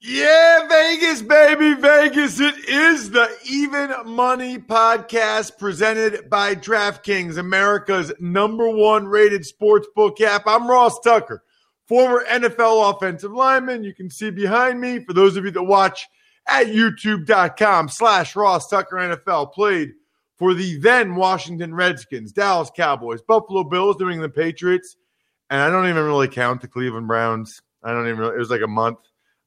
Yeah, Vegas, baby, Vegas. It is the Even Money podcast presented by DraftKings, America's number one rated sportsbook app. I'm Ross Tucker, former NFL offensive lineman. You can see behind me, for those of you that watch at youtube.com slash Ross Tucker NFL, played for the then Washington Redskins, Dallas Cowboys, Buffalo Bills, New England Patriots, and I don't even really count the Cleveland Browns. I don't even, really, it was like a month.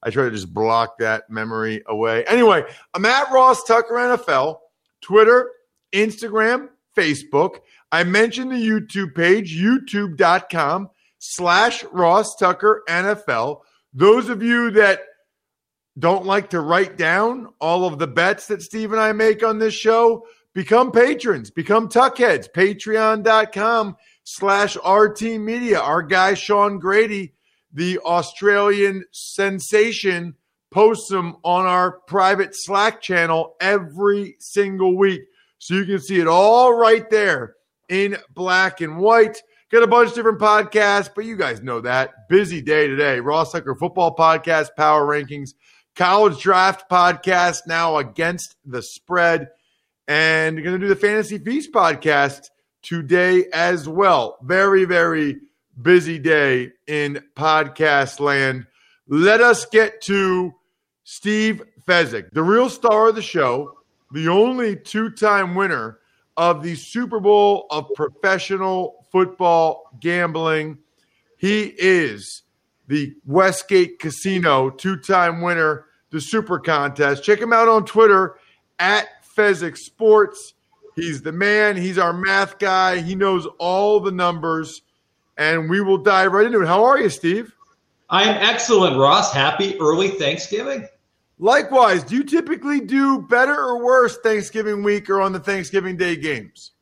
I try to just block that memory away. Anyway, I'm at Ross Tucker NFL, Twitter, Instagram, Facebook. I mentioned the YouTube page, youtube.com slash Ross Tucker NFL. Those of you that don't like to write down all of the bets that Steve and I make on this show, become patrons, become tuckheads. Patreon.com slash RT Media. Our guy, Sean Grady, the Australian sensation posts them on our private Slack channel every single week. So you can see it all right there in black and white. Got a bunch of different podcasts, but you guys know that. Busy day today. Ross Tucker Football Podcast, Power Rankings, College Draft Podcast, now against the spread. And going to do the Fantasy Feast podcast today as well. Very, very busy day in podcast land. Let us get to Steve Fezzik, the real star of the show, the only two time winner of the Super Bowl of professional football gambling. He is the Westgate Casino two time winner, the Super Contest. Check him out on Twitter at Fezzik Sports. He's the man. He's our math guy. He knows all the numbers and we will dive right into it. How are you, Steve? I am excellent, Ross. Happy early Thanksgiving. Likewise, do you typically do better or worse Thanksgiving week or on the Thanksgiving Day games?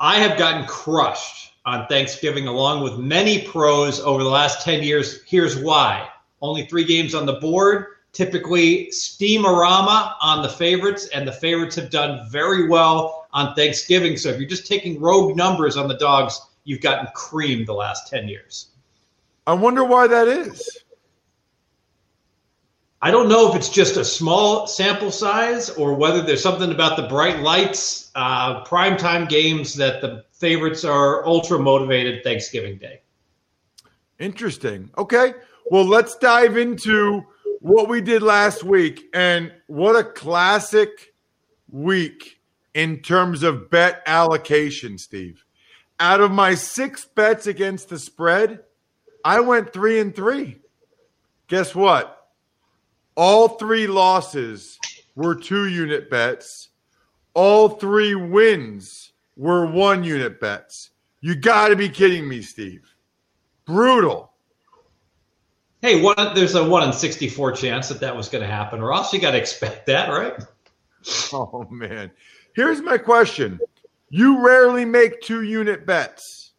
I have gotten crushed on Thanksgiving along with many pros over the last 10 years. Here's why only three games on the board. Typically, steamorama on the favorites, and the favorites have done very well on Thanksgiving. So if you're just taking rogue numbers on the dogs, you've gotten creamed the last 10 years. I wonder why that is. I don't know if it's just a small sample size or whether there's something about the bright lights, uh, primetime games that the favorites are ultra motivated Thanksgiving Day. Interesting. Okay. Well, let's dive into what we did last week. And what a classic week in terms of bet allocation, Steve out of my six bets against the spread, I went three and three. Guess what? All three losses were two unit bets. All three wins were one unit bets. You got to be kidding me, Steve. Brutal. Hey, one, there's a one in 64 chance that that was going to happen, Ross. You got to expect that, right? Oh, man. Here's my question you rarely make two unit bets.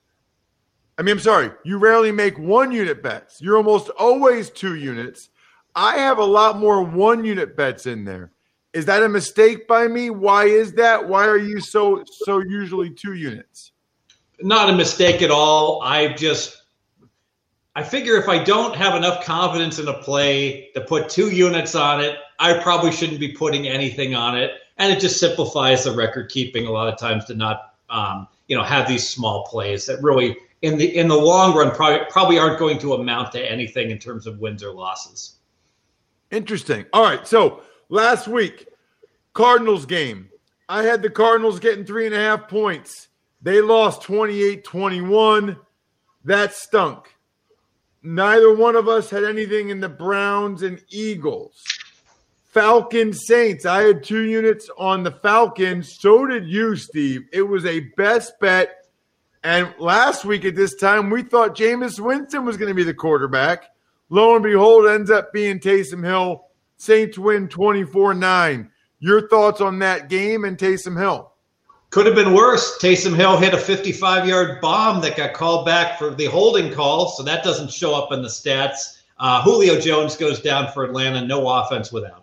I mean, I'm sorry, you rarely make one unit bets. You're almost always two units. I have a lot more one unit bets in there. Is that a mistake by me? Why is that? Why are you so so usually two units? Not a mistake at all. I just I figure if I don't have enough confidence in a play to put two units on it, I probably shouldn't be putting anything on it, and it just simplifies the record keeping a lot of times to not um, you know have these small plays that really in the in the long run probably probably aren't going to amount to anything in terms of wins or losses. Interesting. All right, so last week Cardinals game, I had the Cardinals getting three and a half points. They lost 28 21. That stunk. Neither one of us had anything in the Browns and Eagles. Falcons Saints. I had two units on the Falcons. So did you, Steve. It was a best bet. And last week at this time, we thought Jameis Winston was going to be the quarterback. Lo and behold, ends up being Taysom Hill. Saints win 24 9. Your thoughts on that game and Taysom Hill? Could have been worse. Taysom Hill hit a 55 yard bomb that got called back for the holding call, so that doesn't show up in the stats. Uh, Julio Jones goes down for Atlanta. No offense without him.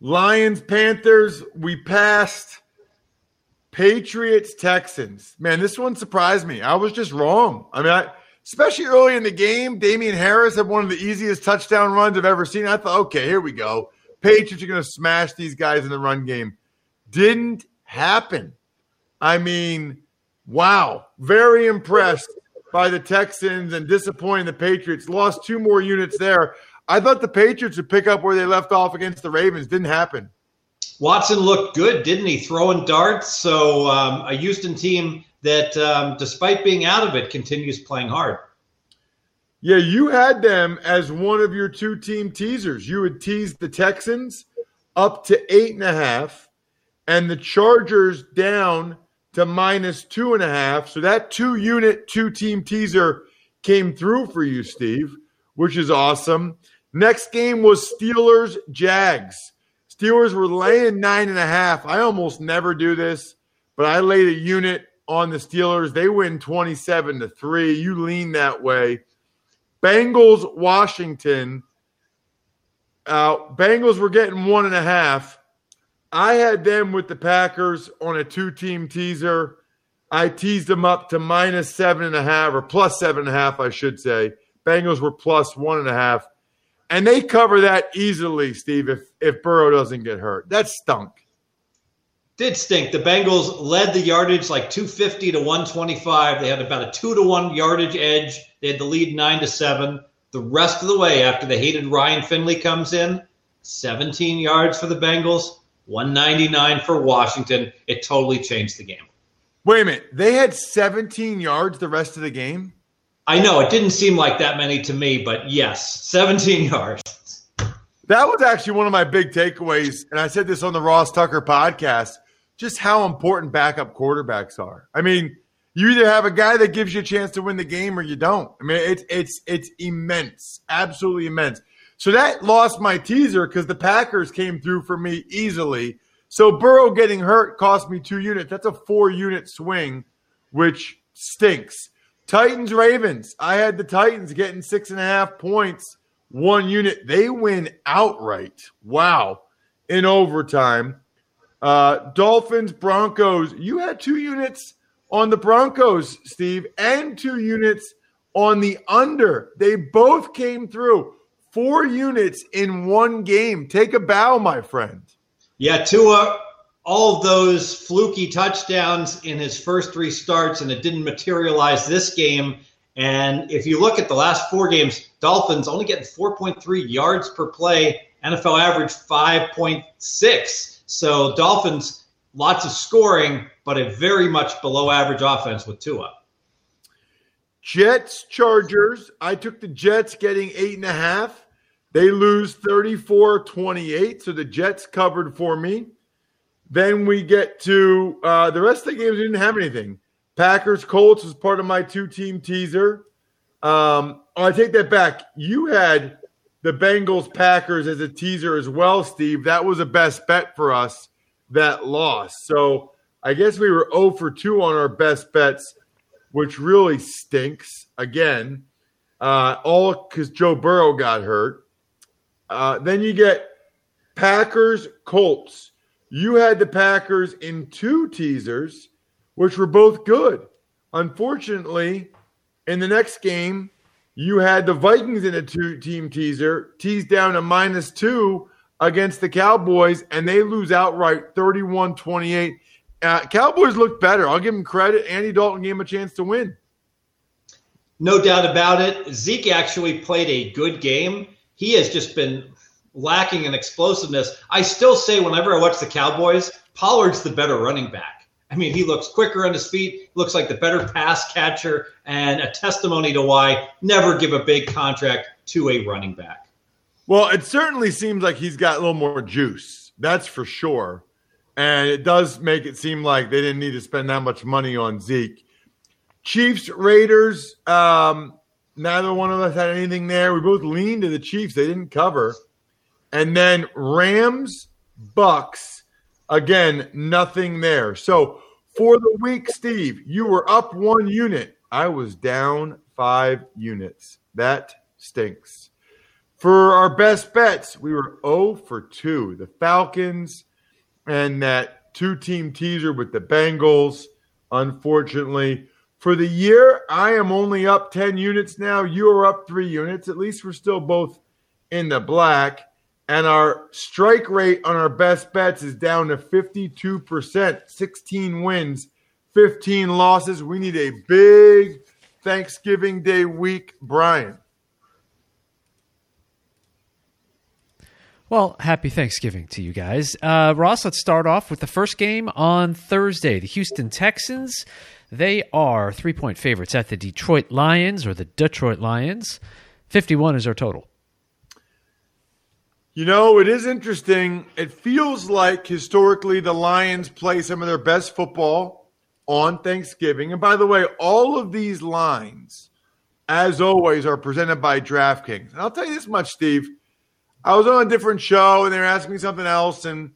Lions, Panthers, we passed. Patriots, Texans. Man, this one surprised me. I was just wrong. I mean, I, especially early in the game, Damien Harris had one of the easiest touchdown runs I've ever seen. I thought, okay, here we go. Patriots are going to smash these guys in the run game. Didn't happen. I mean, wow. Very impressed by the Texans and disappointing the Patriots. Lost two more units there. I thought the Patriots would pick up where they left off against the Ravens. Didn't happen. Watson looked good, didn't he? Throwing darts. So um, a Houston team that, um, despite being out of it, continues playing hard. Yeah, you had them as one of your two team teasers. You had teased the Texans up to eight and a half, and the Chargers down to minus two and a half. So that two unit, two team teaser came through for you, Steve, which is awesome. Next game was Steelers Jags. Steelers were laying nine and a half. I almost never do this, but I laid a unit on the Steelers. They win 27 to 3. You lean that way. Bengals, Washington. Uh, Bengals were getting one and a half. I had them with the Packers on a two team teaser. I teased them up to minus seven and a half or plus seven and a half, I should say. Bengals were plus one and a half. And they cover that easily, Steve, if, if Burrow doesn't get hurt. That stunk. Did stink. The Bengals led the yardage like 250 to 125. They had about a two to one yardage edge. They had the lead nine to seven. The rest of the way, after the hated Ryan Finley comes in, 17 yards for the Bengals, 199 for Washington. It totally changed the game. Wait a minute. They had 17 yards the rest of the game? I know it didn't seem like that many to me, but yes, 17 yards. That was actually one of my big takeaways. And I said this on the Ross Tucker podcast just how important backup quarterbacks are. I mean, you either have a guy that gives you a chance to win the game or you don't. I mean, it's it's it's immense, absolutely immense. So that lost my teaser because the Packers came through for me easily. So Burrow getting hurt cost me two units. That's a four unit swing, which stinks. Titans Ravens. I had the Titans getting six and a half points, one unit. They win outright. Wow. In overtime. Uh, Dolphins Broncos. You had two units on the Broncos, Steve, and two units on the under. They both came through. Four units in one game. Take a bow, my friend. Yeah, Tua all those fluky touchdowns in his first three starts, and it didn't materialize this game. And if you look at the last four games, Dolphins only getting 4.3 yards per play, NFL average 5.6. So Dolphins, lots of scoring, but a very much below average offense with Tua. Jets, Chargers. I took the Jets getting eight and a half. They lose 34 28. So the Jets covered for me. Then we get to uh, the rest of the games. We didn't have anything. Packers Colts was part of my two team teaser. Um, oh, I take that back. You had the Bengals Packers as a teaser as well, Steve. That was a best bet for us that lost. So I guess we were 0 for 2 on our best bets, which really stinks again. Uh, all because Joe Burrow got hurt. Uh, then you get Packers Colts. You had the Packers in two teasers, which were both good. Unfortunately, in the next game, you had the Vikings in a two team teaser, teased down to minus two against the Cowboys, and they lose outright 31 28. Uh, Cowboys look better. I'll give them credit. Andy Dalton gave them a chance to win. No doubt about it. Zeke actually played a good game. He has just been lacking in explosiveness. I still say, whenever I watch the Cowboys, Pollard's the better running back. I mean, he looks quicker on his feet, looks like the better pass catcher, and a testimony to why never give a big contract to a running back. Well, it certainly seems like he's got a little more juice. That's for sure. And it does make it seem like they didn't need to spend that much money on Zeke. Chiefs, Raiders, um, neither one of us had anything there. We both leaned to the Chiefs. They didn't cover. And then Rams, Bucks, again, nothing there. So for the week, Steve, you were up one unit. I was down five units. That stinks. For our best bets, we were 0 for 2. The Falcons and that two team teaser with the Bengals, unfortunately. For the year, I am only up 10 units now. You are up three units. At least we're still both in the black. And our strike rate on our best bets is down to 52%, 16 wins, 15 losses. We need a big Thanksgiving Day week, Brian. Well, happy Thanksgiving to you guys. Uh, Ross, let's start off with the first game on Thursday. The Houston Texans, they are three point favorites at the Detroit Lions or the Detroit Lions. 51 is our total. You know, it is interesting. It feels like historically the Lions play some of their best football on Thanksgiving. And by the way, all of these lines, as always, are presented by DraftKings. And I'll tell you this much, Steve I was on a different show and they were asking me something else. And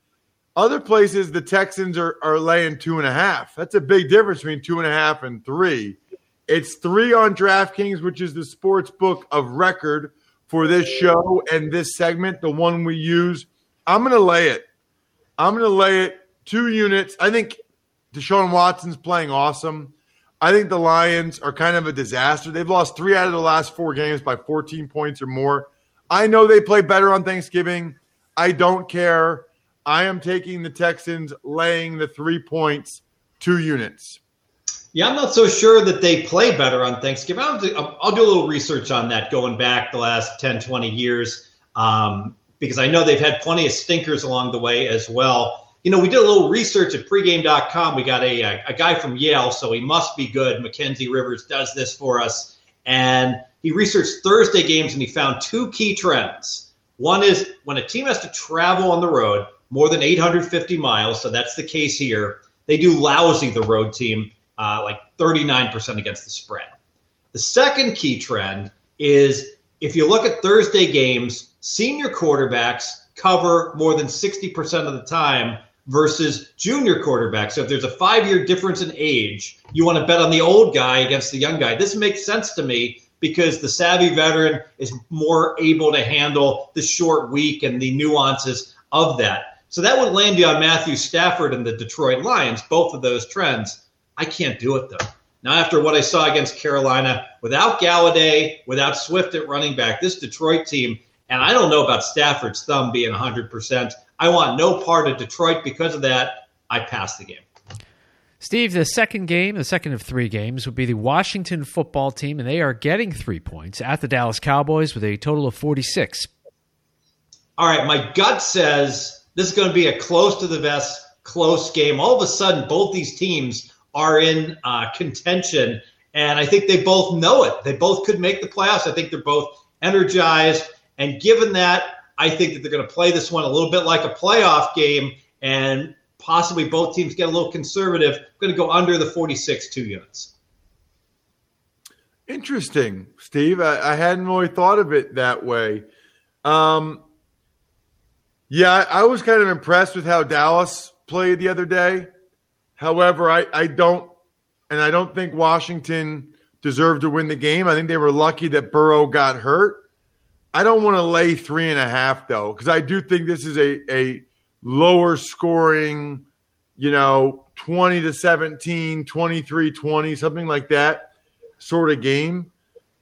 other places, the Texans are, are laying two and a half. That's a big difference between two and a half and three. It's three on DraftKings, which is the sports book of record for this show and this segment, the one we use. I'm going to lay it. I'm going to lay it two units. I think Deshaun Watson's playing awesome. I think the Lions are kind of a disaster. They've lost three out of the last four games by 14 points or more. I know they play better on Thanksgiving. I don't care. I am taking the Texans laying the three points, two units. Yeah, I'm not so sure that they play better on Thanksgiving. I'll do, I'll do a little research on that going back the last 10, 20 years um, because I know they've had plenty of stinkers along the way as well. You know, we did a little research at pregame.com. We got a, a, a guy from Yale, so he must be good. Mackenzie Rivers does this for us. And he researched Thursday games and he found two key trends. One is when a team has to travel on the road more than 850 miles, so that's the case here, they do lousy, the road team, uh, like 39% against the spread. The second key trend is if you look at Thursday games, senior quarterbacks cover more than 60% of the time versus junior quarterbacks. So if there's a five year difference in age, you want to bet on the old guy against the young guy. This makes sense to me because the savvy veteran is more able to handle the short week and the nuances of that. So that would land you on Matthew Stafford and the Detroit Lions, both of those trends. I can't do it though. Now, after what I saw against Carolina, without Golladay, without Swift at running back, this Detroit team, and I don't know about Stafford's thumb being 100%. I want no part of Detroit because of that. I pass the game. Steve, the second game, the second of three games, would be the Washington football team, and they are getting three points at the Dallas Cowboys with a total of 46. All right, my gut says this is going to be a close to the vest, close game. All of a sudden, both these teams are in uh, contention, and I think they both know it. They both could make the playoffs. I think they're both energized, and given that, I think that they're going to play this one a little bit like a playoff game and possibly both teams get a little conservative. I'm going to go under the 46 two units. Interesting, Steve. I, I hadn't really thought of it that way. Um, yeah, I, I was kind of impressed with how Dallas played the other day. However, I, I don't, and I don't think Washington deserved to win the game. I think they were lucky that Burrow got hurt. I don't want to lay three and a half though, because I do think this is a a lower scoring, you know, 20 to 17, 23 20, something like that sort of game.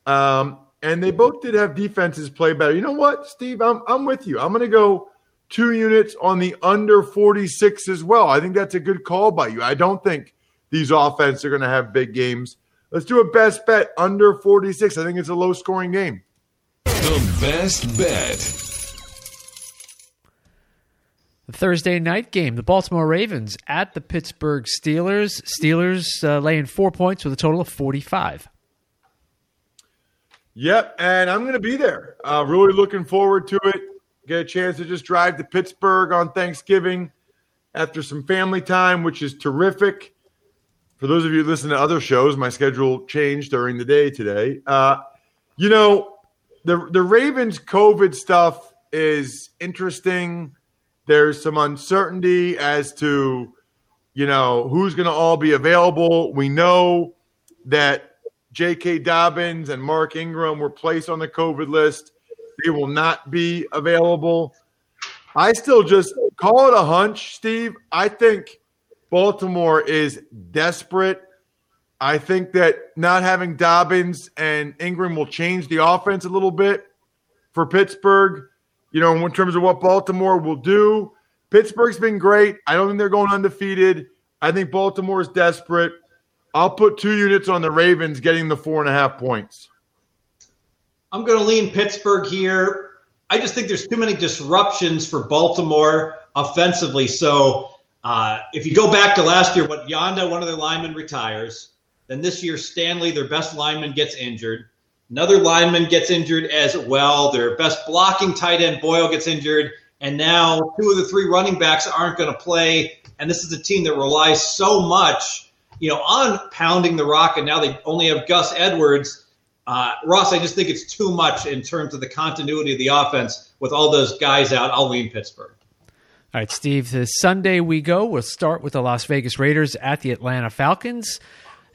Um, and they both did have defenses play better. You know what, Steve? I'm I'm with you. I'm to go two units on the under 46 as well. I think that's a good call by you. I don't think these offenses are going to have big games. Let's do a best bet under 46. I think it's a low scoring game. The best bet. The Thursday night game, the Baltimore Ravens at the Pittsburgh Steelers. Steelers uh, laying four points with a total of 45. Yep, and I'm going to be there. Uh, really looking forward to it. Get a chance to just drive to Pittsburgh on Thanksgiving after some family time, which is terrific. For those of you listen to other shows, my schedule changed during the day today. Uh, you know, the the Ravens COVID stuff is interesting. There's some uncertainty as to, you know, who's going to all be available. We know that J.K. Dobbins and Mark Ingram were placed on the COVID list. They will not be available. I still just call it a hunch, Steve. I think Baltimore is desperate. I think that not having Dobbins and Ingram will change the offense a little bit for Pittsburgh, you know, in terms of what Baltimore will do. Pittsburgh's been great. I don't think they're going undefeated. I think Baltimore is desperate. I'll put two units on the Ravens getting the four and a half points. I'm going to lean Pittsburgh here. I just think there's too many disruptions for Baltimore offensively. So uh, if you go back to last year, what Yanda, one of their linemen, retires. Then this year, Stanley, their best lineman, gets injured. Another lineman gets injured as well. Their best blocking tight end, Boyle, gets injured. And now two of the three running backs aren't going to play. And this is a team that relies so much, you know, on pounding the rock. And now they only have Gus Edwards. Uh, Ross, I just think it's too much in terms of the continuity of the offense with all those guys out. I'll lean Pittsburgh. All right, Steve. This Sunday we go. We'll start with the Las Vegas Raiders at the Atlanta Falcons.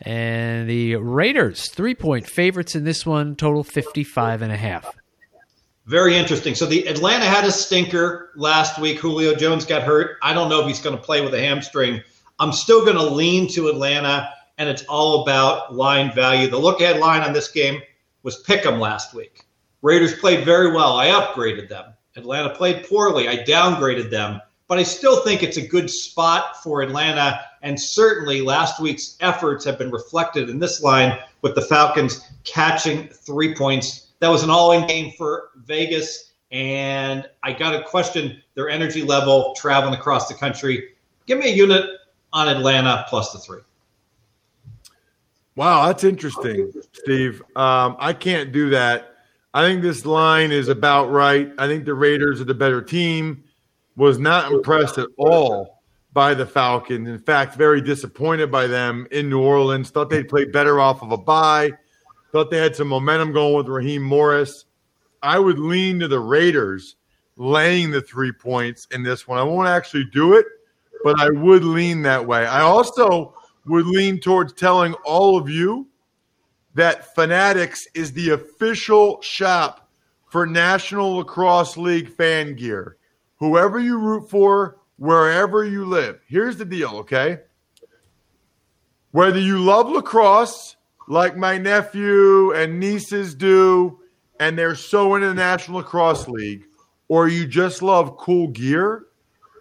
And the Raiders, three point favorites in this one, total 55 and a half. Very interesting. So the Atlanta had a stinker last week. Julio Jones got hurt. I don't know if he's going to play with a hamstring. I'm still going to lean to Atlanta, and it's all about line value. The look ahead line on this game was pick 'em last week. Raiders played very well. I upgraded them. Atlanta played poorly. I downgraded them. But I still think it's a good spot for Atlanta. And certainly last week's efforts have been reflected in this line with the Falcons catching three points. That was an all in game for Vegas. And I got to question their energy level traveling across the country. Give me a unit on Atlanta plus the three. Wow, that's interesting, Steve. Um, I can't do that. I think this line is about right. I think the Raiders are the better team. Was not impressed at all by the Falcons. In fact, very disappointed by them in New Orleans. Thought they'd play better off of a bye. Thought they had some momentum going with Raheem Morris. I would lean to the Raiders laying the three points in this one. I won't actually do it, but I would lean that way. I also would lean towards telling all of you that Fanatics is the official shop for National Lacrosse League fan gear. Whoever you root for, wherever you live. Here's the deal, okay? Whether you love lacrosse, like my nephew and nieces do, and they're so into the National Lacrosse League, or you just love cool gear,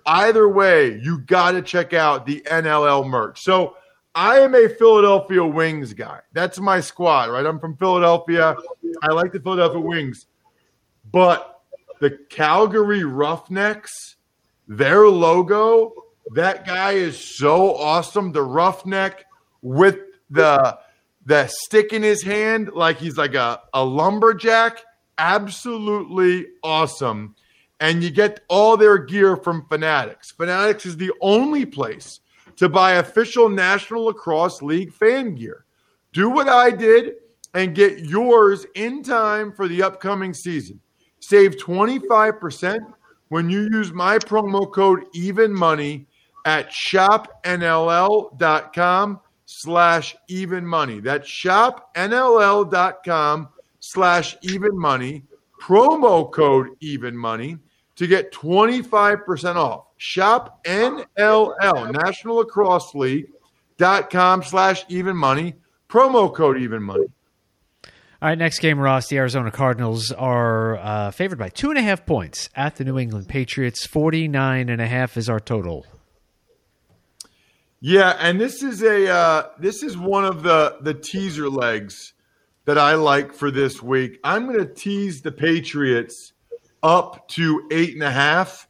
either way, you got to check out the NLL merch. So I am a Philadelphia Wings guy. That's my squad, right? I'm from Philadelphia. I like the Philadelphia Wings. But the Calgary Roughnecks, their logo, that guy is so awesome. The roughneck with the the stick in his hand, like he's like a, a lumberjack. Absolutely awesome. And you get all their gear from Fanatics. Fanatics is the only place to buy official National Lacrosse League fan gear. Do what I did and get yours in time for the upcoming season. Save 25% when you use my promo code even money at shopnll.com slash even money. That's shopnll.com slash even money. promo code even money to get 25% off. Shop NLL, National Lacrosse League dot com slash even money, promo code even money. All right, next game, Ross. The Arizona Cardinals are uh, favored by two and a half points at the New England Patriots. 49 and a half is our total. Yeah, and this is a uh, this is one of the the teaser legs that I like for this week. I'm going to tease the Patriots up to eight and a half.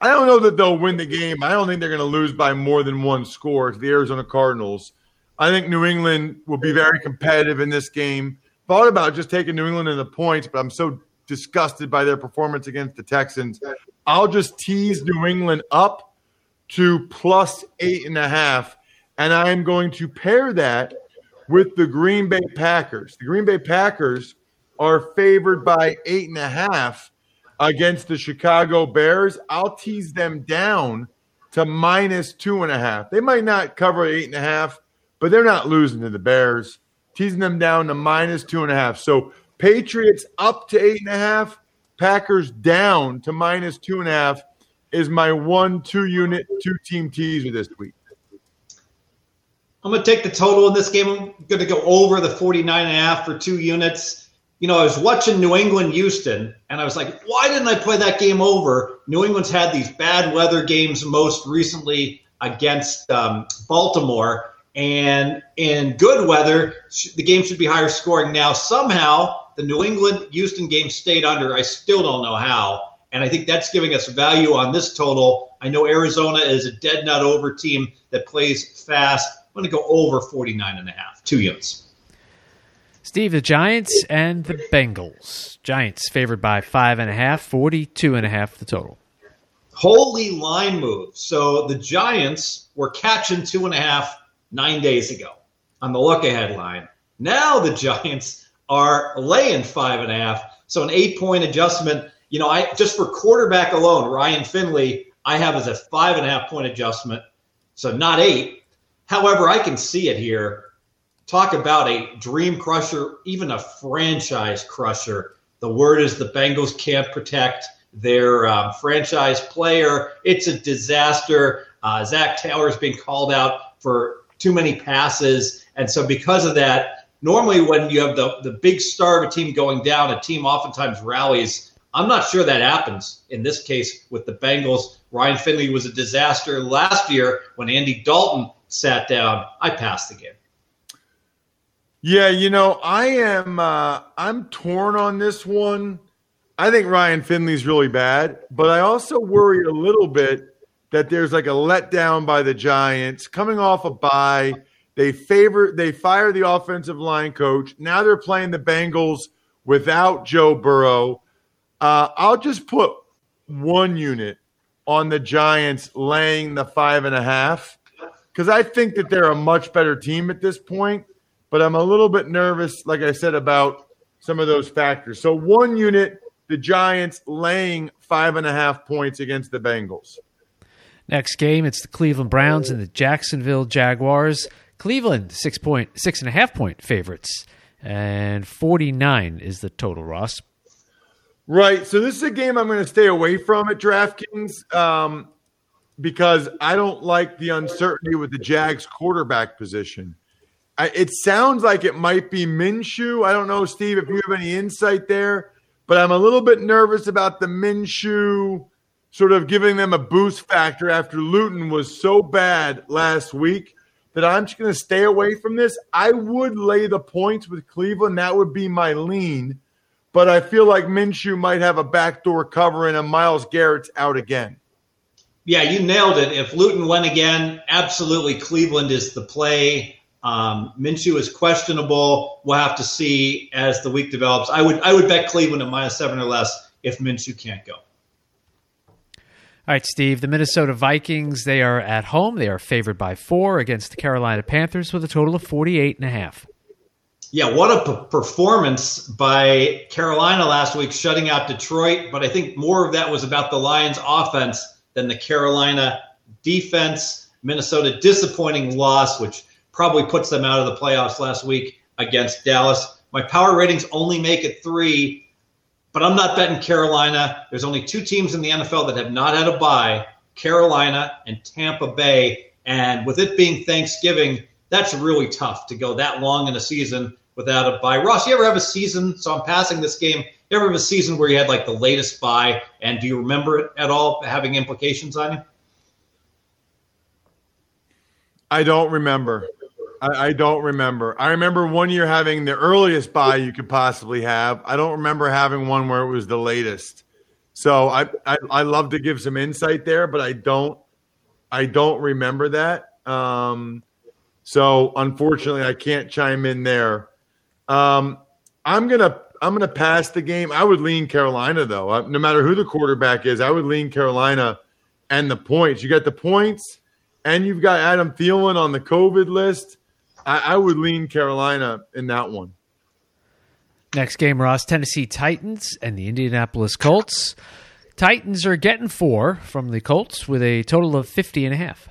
I don't know that they'll win the game. I don't think they're going to lose by more than one score to the Arizona Cardinals. I think New England will be very competitive in this game. Thought about just taking New England in the points, but I'm so disgusted by their performance against the Texans. I'll just tease New England up to plus eight and a half. And I am going to pair that with the Green Bay Packers. The Green Bay Packers are favored by eight and a half against the Chicago Bears. I'll tease them down to minus two and a half. They might not cover eight and a half, but they're not losing to the Bears. Teasing them down to minus two and a half. So Patriots up to eight and a half, Packers down to minus two and a half is my one two unit two team teaser this week. I'm going to take the total in this game. I'm going to go over the 49 and a half for two units. You know, I was watching New England Houston and I was like, why didn't I play that game over? New England's had these bad weather games most recently against um, Baltimore. And in good weather, the game should be higher scoring. Now, somehow, the New England Houston game stayed under. I still don't know how. And I think that's giving us value on this total. I know Arizona is a dead nut over team that plays fast. I'm going to go over 49 and a half, two units. Steve, the Giants and the Bengals. Giants favored by five and a half, 42 and a half the total. Holy line move. So the Giants were catching two and a half nine days ago on the look ahead line. Now the Giants are laying five and a half. So an eight point adjustment you know, I just for quarterback alone, Ryan Finley, I have as a five and a half point adjustment, so not eight. However, I can see it here. Talk about a dream crusher, even a franchise crusher. The word is the Bengals can't protect their um, franchise player. It's a disaster. Uh, Zac Taylor's being called out for too many passes. And so, because of that, normally when you have the, the big star of a team going down, a team oftentimes rallies I'm not sure that happens in this case with the Bengals. Ryan Finley was a disaster last year when Andy Dalton sat down. I passed the game. Yeah, you know, I am uh, I'm torn on this one. I think Ryan Finley's really bad, but I also worry a little bit that there's like a letdown by the Giants coming off a bye. They favor they fire the offensive line coach. Now they're playing the Bengals without Joe Burrow. Uh, I'll just put one unit on the Giants laying the five and a half because I think that they're a much better team at this point. But I'm a little bit nervous, like I said, about some of those factors. So one unit, the Giants laying five and a half points against the Bengals. Next game, it's the Cleveland Browns and the Jacksonville Jaguars. Cleveland six point six and a half point favorites, and forty nine is the total. Ross. Right. So this is a game I'm going to stay away from at DraftKings um, because I don't like the uncertainty with the Jags quarterback position. I, it sounds like it might be Minshew. I don't know, Steve, if you have any insight there, but I'm a little bit nervous about the Minshew sort of giving them a boost factor after Luton was so bad last week that I'm just going to stay away from this. I would lay the points with Cleveland. That would be my lean but I feel like Minshew might have a backdoor cover and a Myles Garrett's out again. Yeah, you nailed it. If Luton went again, absolutely Cleveland is the play. Um, Minshew is questionable. We'll have to see as the week develops. I would I would bet Cleveland at minus seven or less if Minshew can't go. All right, Steve. The Minnesota Vikings, they are at home. They are favored by four against the Carolina Panthers with a total of 48 and a half. Yeah, what a p- performance by Carolina last week, shutting out Detroit. But I think more of that was about the Lions' offense than the Carolina defense. Minnesota disappointing loss, which probably puts them out of the playoffs last week against Dallas. My power ratings only make it three. but I'm not betting Carolina. There's only two teams in the NFL that have not had a bye Carolina and Tampa Bay. And with it being Thanksgiving, that's really tough to go that long in a season without a bye. Ross, you ever have a season? So I'm passing this game. You ever have a season where you had like the latest bye? And do you remember it at all having implications on you? I don't remember. I, I, don't remember. I remember one year having the earliest bye you could possibly have. I don't remember having one where it was the latest. So I, I, I love to give some insight there, but I don't I don't remember that. Um, so unfortunately, I can't chime in there. Um, I'm gonna I'm gonna pass the game. I would lean Carolina though. No matter who the quarterback is, I would lean Carolina and the points. You got the points, and you've got Adam Thielen on the COVID list. I, I would lean Carolina in that one. Next game, Ross, Tennessee Titans and the Indianapolis Colts. Titans are getting four from the Colts with a total of 50 and a half.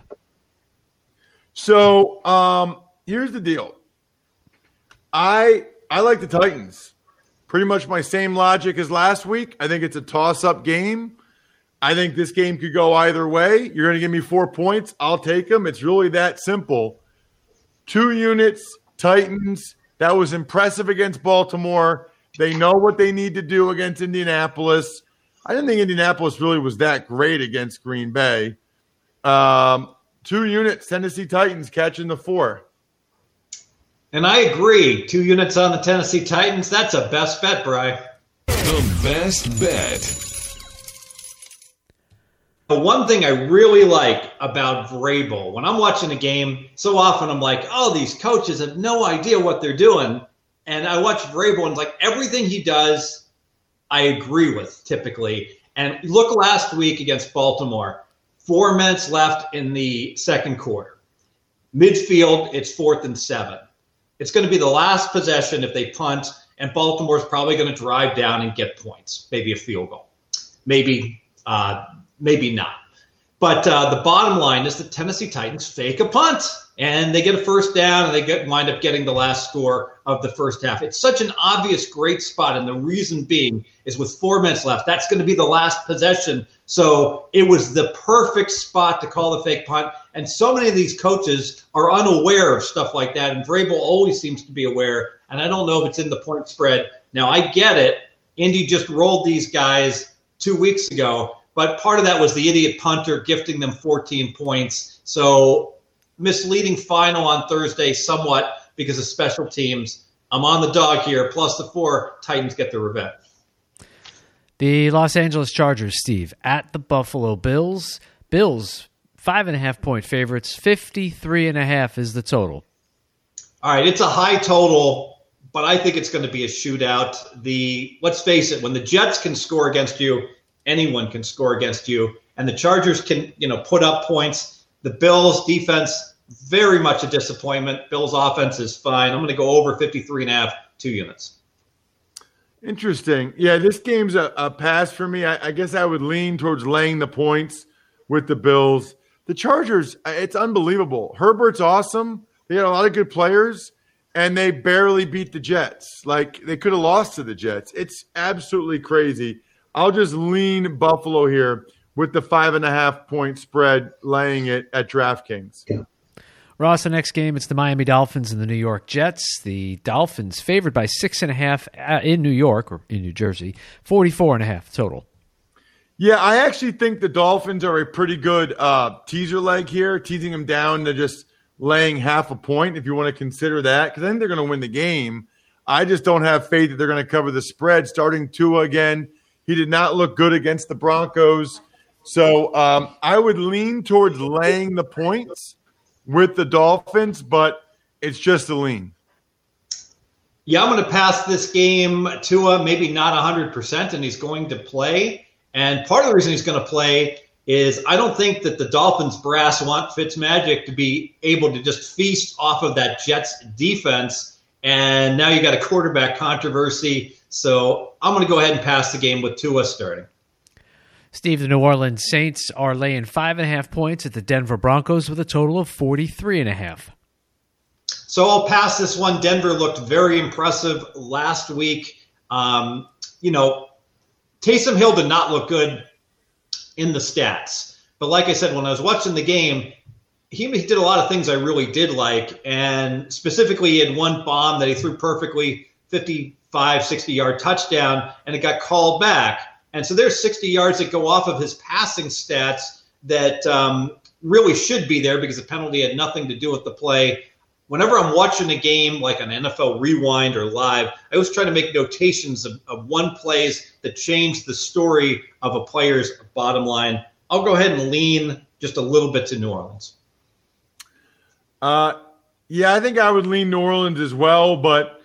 So um, here's the deal. I I like the Titans. Pretty much my same logic as last week. I think it's a toss-up game. I think this game could go either way. You're going to give me four points. I'll take them. It's really that simple. Two units, Titans. That was impressive against Baltimore. They know what they need to do against Indianapolis. I didn't think Indianapolis really was that great against Green Bay. Um, two units, Tennessee Titans catching the four. And I agree. Two units on the Tennessee Titans. That's a best bet, Bry. The best bet. The one thing I really like about Vrabel, when I'm watching a game, so often I'm like, oh, these coaches have no idea what they're doing. And I watch Vrabel and like everything he does, I agree with typically. And look last week against Baltimore, four minutes left in the second quarter. Midfield, it's fourth and seven. It's going to be the last possession if they punt, and Baltimore's probably going to drive down and get points, maybe a field goal, maybe uh, maybe not. But uh, the bottom line is the Tennessee Titans fake a punt and they get a first down and they get wind up getting the last score of the first half. It's such an obvious great spot, and the reason being is with four minutes left, that's going to be the last possession. So it was the perfect spot to call the fake punt. And so many of these coaches are unaware of stuff like that, and Vrabel always seems to be aware. And I don't know if it's in the point spread. Now I get it. Indy just rolled these guys two weeks ago, but part of that was the idiot punter gifting them 14 points. So misleading final on Thursday somewhat because of special teams. I'm on the dog here, plus the four. Titans get the revenge. The Los Angeles Chargers, Steve, at the Buffalo Bills. Bills, five and a half point favorites. 53 and a half is the total. All right, it's a high total, but I think it's going to be a shootout. The let's face it, when the Jets can score against you, anyone can score against you, and the Chargers can, you know, put up points. The Bills defense very much a disappointment. Bills offense is fine. I'm going to go over 53 and a half, two units. Interesting. Yeah, this game's a, a pass for me. I, I, guess I would lean towards laying the points with the Bills. The Chargers, it's unbelievable. Herbert's awesome. They had a lot of good players, and they barely beat the Jets. Like they could have lost to the Jets. It's absolutely crazy. I'll just lean Buffalo here with the five and a half point spread, laying it at DraftKings. Yeah. Ross, the next game, it's the Miami Dolphins and the New York Jets. The Dolphins favored by six and a half uh, in New York or in New Jersey, 44 and a half total. Yeah, I actually think the Dolphins are a pretty good uh, teaser leg here, teasing them down to just laying half a point if you want to consider that, because I think they're going to win the game. I just don't have faith that they're going to cover the spread. Starting Tua again, he did not look good against the Broncos. So um, I would lean towards laying the points with the Dolphins, but it's just a lean. Yeah, I'm going to pass this game Tua maybe not 100%, and he's going to play. And part of the reason he's going to play is I don't think that the Dolphins brass want Fitzmagic to be able to just feast off of that Jets defense. And now you got a quarterback controversy. So I'm going to go ahead and pass the game with Tua starting. Steve, the New Orleans Saints are laying five and a half points at the Denver Broncos with a total of 43 and a half. So I'll pass this one. Denver looked very impressive last week. Um, you know, Taysom Hill did not look good in the stats. But like I said, when I was watching the game, he, did a lot of things I really did like. And specifically, he had one bomb that he threw perfectly 55, 60 yard touchdown, and it got called back. And so there's 60 yards that go off of his passing stats that um, really should be there because the penalty had nothing to do with the play. Whenever I'm watching a game like an NFL rewind or live, I always try to make notations of, of one plays that change the story of a player's bottom line. I'll go ahead and lean just a little bit to New Orleans. Uh, yeah, I think I would lean New Orleans as well. But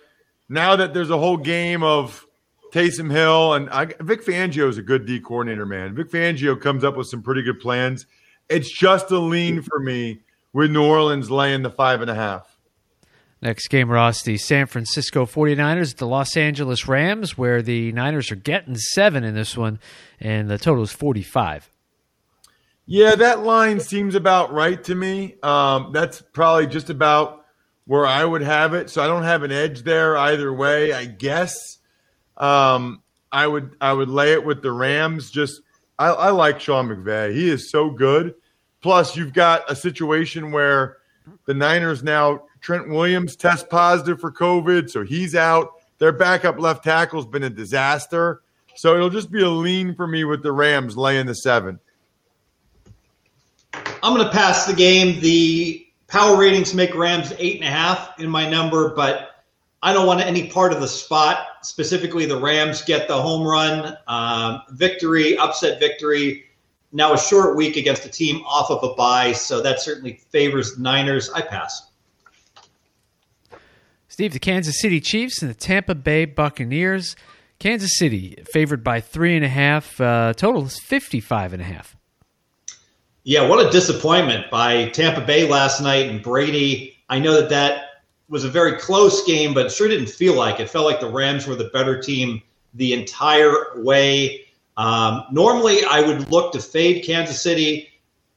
now that there's a whole game of Taysom Hill and I, Vic Fangio is a good D coordinator, man. Vic Fangio comes up with some pretty good plans. It's just a lean for me with New Orleans laying the five and a half. Next game, Ross, the San Francisco 49ers, the Los Angeles Rams, where the Niners are getting seven in this one, and the total is 45. Yeah, that line seems about right to me. Um, that's probably just about where I would have it. So I don't have an edge there either way, I guess. Um, I would I would lay it with the Rams. Just I, I like Sean McVay. He is so good. Plus, you've got a situation where the Niners now Trent Williams test positive for COVID, so he's out. Their backup left tackle's been a disaster. So it'll just be a lean for me with the Rams laying the seven. I'm going to pass the game. The power ratings make Rams eight and a half in my number, but I don't want any part of the spot. Specifically, the Rams get the home run um, victory, upset victory. Now a short week against a team off of a bye, so that certainly favors Niners. I pass. Steve, the Kansas City Chiefs and the Tampa Bay Buccaneers. Kansas City favored by three and a half. Uh, total is fifty-five and a half. Yeah, what a disappointment by Tampa Bay last night and Brady. I know that that was a very close game, but it sure didn't feel like it. Felt like the Rams were the better team the entire way. Um, normally, I would look to fade Kansas City,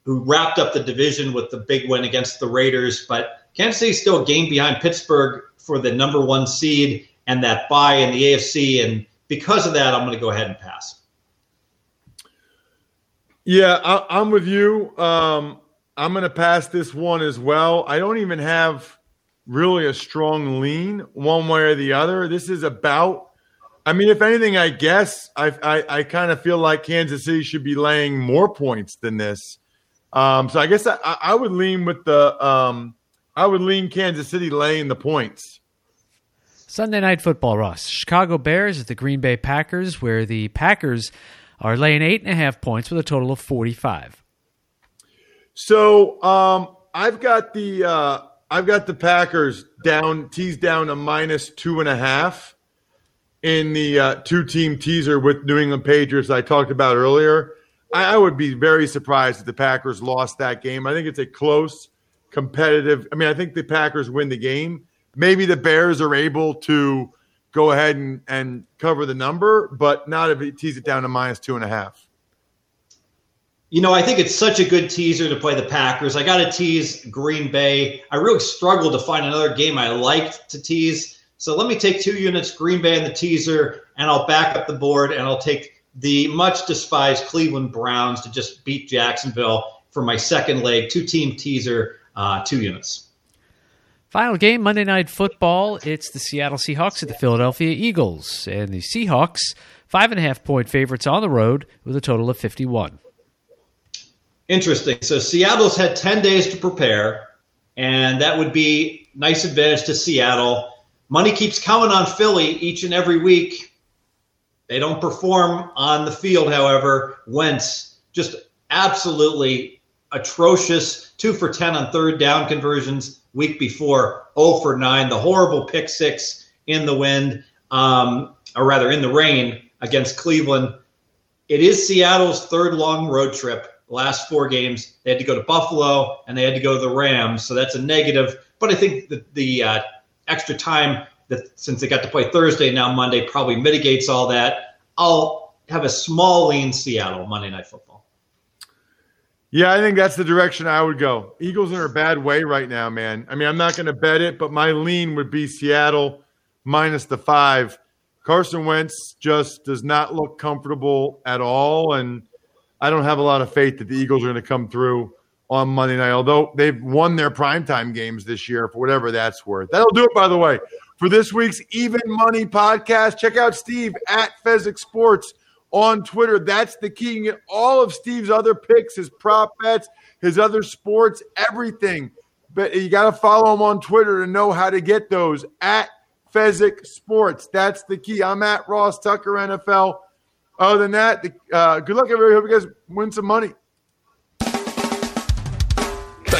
who wrapped up the division with the big win against the Raiders, but Kansas City is still a game behind Pittsburgh for the number one seed and that bye in the AFC. And because of that, I'm going to go ahead and pass. Yeah, I, am with you. Um, I'm going to pass this one as well. I don't even have really a strong lean one way or the other. This is about. I mean, if anything, I guess I I, I kind of feel like Kansas City should be laying more points than this. Um, so I guess I, I would lean with the um, I would lean Kansas City laying the points. Sunday night football, Ross. Chicago Bears at the Green Bay Packers, where the Packers are laying eight and a half points with a total of 45. So um, I've got the uh, I've got the Packers down teased down a minus two and a half in the uh, two team teaser with New England Patriots I talked about earlier. I, I would be very surprised if the Packers lost that game. I think it's a close, competitive. I mean, I think the Packers win the game. Maybe the Bears are able to go ahead and, and cover the number, but not if it tease it down to minus two and a half. You know, I think it's such a good teaser to play the Packers. I got to tease Green Bay. I really struggled to find another game I liked to tease. So let me take two units, Green Bay and the teaser, and I'll back up the board and I'll take the much despised Cleveland Browns to just beat Jacksonville for my second leg, two team teaser, uh, two units. Final game, Monday Night Football. It's the Seattle Seahawks at the Philadelphia Eagles. And the Seahawks, five and a half point favorites on the road with a total of 51. Interesting. So Seattle's had 10 days to prepare, and that would be nice advantage to Seattle. Money keeps coming on Philly each and every week. They don't perform on the field, however. Wentz just absolutely atrocious. Two for 10 on third down conversions week before 0 for 9, the horrible pick six in the wind, um, or rather in the rain against Cleveland. It is Seattle's third long road trip. Last four games, they had to go to Buffalo and they had to go to the Rams, so that's a negative. But I think the, the uh, extra time that since they got to play Thursday now Monday probably mitigates all that. I'll have a small lean Seattle Monday Night Football. Yeah, I think that's the direction I would go. Eagles are in a bad way right now, man. I mean, I'm not going to bet it, but my lean would be Seattle minus the five. Carson Wentz just does not look comfortable at all. And I don't have a lot of faith that the Eagles are going to come through on Monday night, although they've won their primetime games this year for whatever that's worth. That'll do it, by the way, for this week's Even Money podcast. Check out Steve at Fezzik Sports on Twitter. That's the key. You get all of Steve's other picks, his prop bets, his other sports, everything. But you got to follow him on Twitter to know how to get those at Fezzik Sports. That's the key. I'm at Ross Tucker NFL. Other than that, the, uh, good luck, everybody. Hope you guys win some money.